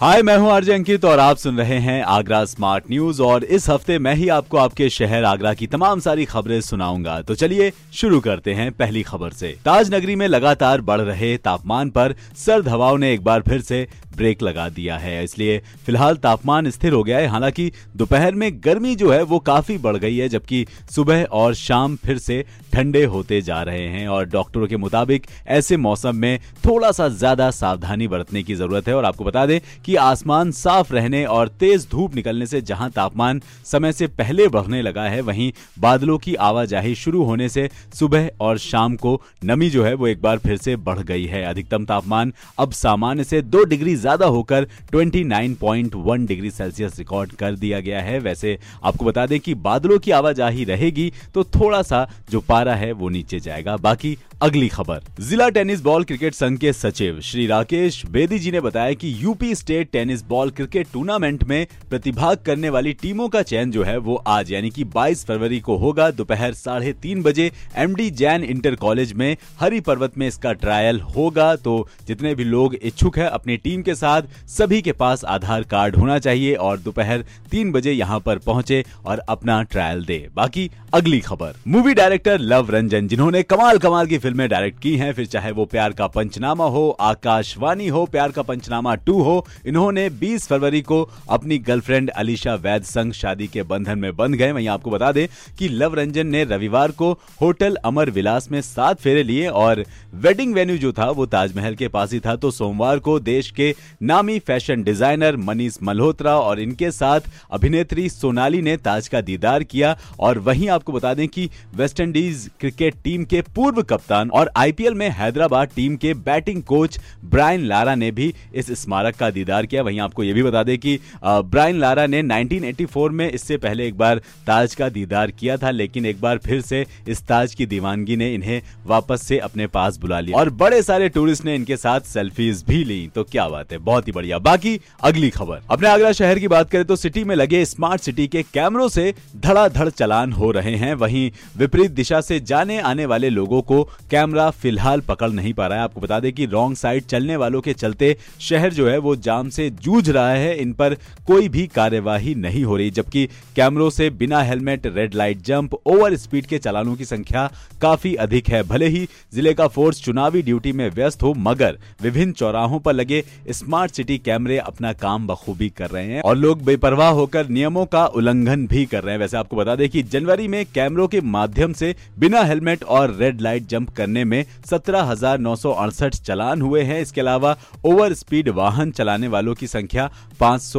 हाय, मैं हूँ आरजे अंकित और आप सुन रहे हैं आगरा स्मार्ट न्यूज़ और इस हफ़्ते मैं ही आपको आपके शहर आगरा की तमाम सारी खबरें सुनाऊँगा। तो चलिए शुरू करते हैं पहली खबर से। ताज नगरी में लगातार बढ़ रहे तापमान पर सर्द हवाओं ने एक बार फिर से ब्रेक लगा दिया है। इसलिए फ़िलहाल तापमान स्थिर हो गया है। हालाँकि दोपहर में गर्मी जो है वो काफ़ी बढ़ गई है, जबकि सुबह और शाम फिर से ठंडे होते जा रहे हैं और डॉक्टरों के मुताबिक ऐसे मौसम में थोड़ा सा ज़्यादा सावधानी बरतने की ज़रूरत है। और आपको बता दें कि आसमान साफ़ रहने और तेज धूप निकलने से जहाँ तापमान समय से पहले बढ़ने लगा है, वहीं बादलों की आवाजाही शुरू होने से सुबह और शाम को नमी जो है वो एक बार फिर से बढ़ गई है। अधिकतम तापमान अब सामान्य से दो डिग्री ज़्यादा होकर 29.1 डिग्री सेल्सियस रिकॉर्ड कर दिया गया है। वैसे आपको बता दें कि बादलों की आवाजाही रहेगी तो थोड़ा सा जो पारा है वो नीचे जाएगा। बाकी अगली खबर, जिला टेनिस बॉल क्रिकेट संघ के सचिव श्री राकेश बेदी जी ने बताया कि UP state tennis ball cricket tournament में प्रतिभाग करने वाली टीमों का चयन जो है वो आज यानी कि 22 फरवरी को होगा। दोपहर साढ़े तीन बजे एमडी जैन इंटर कॉलेज में हरी पर्वत में इसका ट्रायल होगा। तो जितने भी लोग इच्छुक है अपनी टीम के साथ, सभी के पास आधार कार्ड होना चाहिए और दोपहर तीन बजे यहाँ पर पहुँचे और अपना ट्रायल दे। बाकी अगली खबर। मूवी डायरेक्टर लव रंजन जिन्होंने कमाल कमाल की फ़िल्में डायरेक्ट की हैं, फिर चाहे वो प्यार का पंचनामा हो, आकाशवाणी हो, प्यार का पंचनामा टू हो इन्होंने 20 फरवरी को अपनी गर्लफ्रेंड अलीशा वैद संग शादी के बंधन में बंध गए। वहीं आपको बता दें कि लव रंजन ने रविवार को होटल अमर विलास में सात फेरे लिए और वेडिंग वेन्यू जो था वो ताजमहल के पास ही था। तो सोमवार को देश के नामी फ़ैशन डिज़ाइनर मनीष मल्होत्रा और इनके साथ अभिनेत्री सोनाली ने ताज का दीदार किया और वहीं आपको बता दें कि वेस्टइंडीज क्रिकेट टीम के पूर्व कप्तान और आईपीएल में हैदराबाद टीम के बैटिंग कोच ब्रायन लारा ने भी इस स्मारक का दीदार किया। वहीं आपको यह भी बता दें कि ब्रायन लारा ने 1984 में इससे पहले एक बार ताज का दीदार किया था, लेकिन एक बार फिर से इस ताज की दीवानगी ने इन्हें वापस से अपने पास बुला लिया। और बड़े सारे टूरिस्ट ने इनके साथ सेल्फीज भी ली। तो क्या बात है, बहुत ही बढ़िया। बाकी अगली खबर। अपने आगरा शहर की बात करें तो सिटी में लगे स्मार्ट सिटी के कैमरों से धड़ाधड़ चलान हो रहे हैं। वहीं विपरीत दिशा से जाने आने वाले लोगों को कैमरा फ़िलहाल पकड़ नहीं पा रहा है। आपको बता दें कि रॉन्ग साइड चलने वालों के चलते शहर जो है वो जाम से जूझ रहा है, इन पर कोई भी कार्यवाही नहीं हो रही, जबकि कैमरों से बिना helmet red light jump over speed के चालानों की संख्या काफ़ी अधिक है। भले ही ज़िले का फोर्स चुनावी ड्यूटी में व्यस्त हो, मगर विभिन्न चौराहों पर लगे स्मार्ट सिटी कैमरे अपना काम बखूबी कर रहे हैं और लोग बेपरवाह होकर नियमों का उल्लंघन भी कर रहे हैं। वैसे आपको बता दें कि जनवरी में कैमरों के माध्यम से बिना हेलमेट और रेड लाइट जंप करने में सत्रह चलान हुए हैं। इसके अलावा ओवर स्पीड वाहन चलाने वालों की संख्या पाँच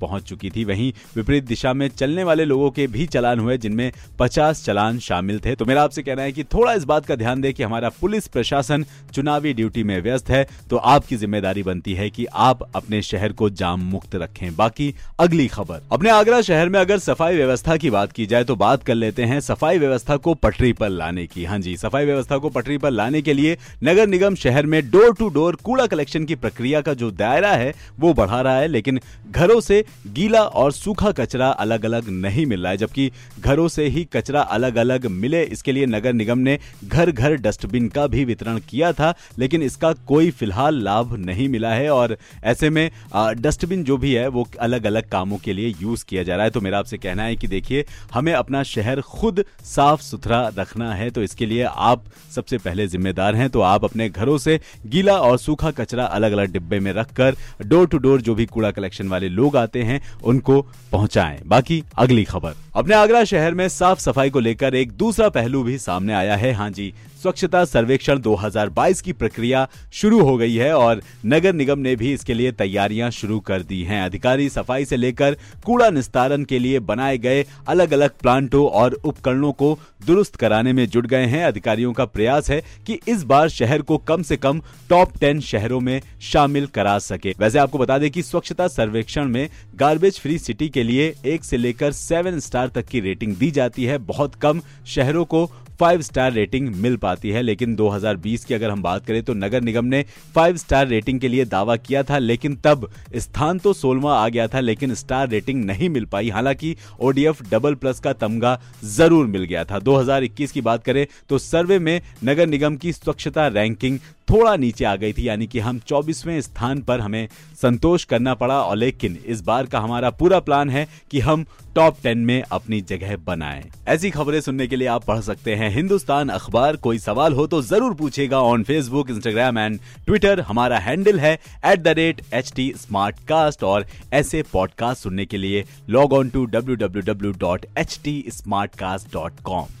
पहुँच चुकी थी। वहीं विपरीत दिशा में चलने वाले लोगों के भी चलान हुए, जिनमें 50 चलान शामिल थे। तो मेरा आपसे कहना है कि थोड़ा इस बात का ध्यान दें कि हमारा पुलिस प्रशासन चुनावी ड्यूटी में व्यस्त है तो आपकी ज़िम्मेदारी बनती है कि आप अपने शहर को जाम मुक्त रखें। बाकी अगली खबर। अपने आगरा शहर में अगर सफ़ाई व्यवस्था की बात की जाए तो बात कर लेते हैं सफ़ाई व्यवस्था को पटरी पर लाने की। हाँ जी, सफ़ाई व्यवस्था को पटरी पर लाने के लिए नगर निगम शहर में डोर टू डोर कूड़ा कलेक्शन की प्रक्रिया का जो दायरा है वो बढ़ा रहा है, लेकिन घरों से गीला और सूखा कचरा अलग अलग नहीं मिल रहा है, जबकि घरों से ही कचरा अलग अलग मिले, इसके लिए नगर निगम ने घर घर डस्टबिन का भी वितरण किया था, लेकिन इसका कोई फ़िलहाल लाभ नहीं मिला है, और ऐसे में डस्टबिन जो भी है, वो अलग अलग कामों के लिए यूज़ किया जा रहा है। तो मेरा आपसे कहना है कि देखिए, हमें अपना शहर खुद साफ़ सुथरा रखना है तो इसके लिए आप सबसे पहले जिम्मेदार हैं तो आप अपने घरों से गीला और सूखा कचरा अलग अलग डिब्बे में रखकर डोर टू डोर जो भी कूड़ा कलेक्शन वाले लोग आते हैं, उनको पहुंचाएँ। बाकी अगली खबर। अपने आगरा शहर में साफ़ सफ़ाई को लेकर एक दूसरा पहलू भी सामने आया है। हाँ जी, स्वच्छता सर्वेक्षण 2022 की प्रक्रिया शुरू हो गई है और नगर निगम ने भी इसके लिए तैयारियाँ शुरू कर दी हैं। अधिकारी सफ़ाई से लेकर कूड़ा निस्तारण के लिए बनाए गए अलग अलग प्लांटों और उपकरणों को दुरुस्त कराने में जुट गए हैं। अधिकारियों का प्रयास है कि इस बार शहर को कम से कम टॉप टेन शहरों में शामिल करा सके। वैसे आपको बता दें कि स्वच्छता सर्वेक्षण में गार्बेज फ्री सिटी के लिए एक से लेकर सेवन स्टार तक की रेटिंग दी जाती है। बहुत कम शहरों को फाइव स्टार रेटिंग मिल पाती है, लेकिन 2020 की अगर हम बात करें तो नगर निगम ने फाइव स्टार रेटिंग के लिए दावा किया था, लेकिन तब स्थान तो सोलवा आ गया था, लेकिन स्टार रेटिंग नहीं मिल पाई। हालाँकि ओडीएफ डबल प्लस का तमगा ज़रूर मिल गया था। 2021 की बात करें तो सर्वे में नगर निगम की स्वच्छता रैंकिंग थोड़ा नीचे आ गई थी, यानी कि हम 24वें स्थान पर हमें संतोष करना पड़ा और लेकिन इस बार का हमारा पूरा प्लान है कि हम टॉप टेन में अपनी जगह बनाएँ। ऐसी खबरें सुनने के लिए आप पढ़ सकते हैं हिंदुस्तान अखबार। कोई सवाल हो तो ज़रूर पूछेगा on Facebook Instagram and Twitter हमारा हैंडल है at the rate H T smart cast और ऐसे पॉडकास्ट सुनने के लिए log on to W W W dot H T smart cast dot com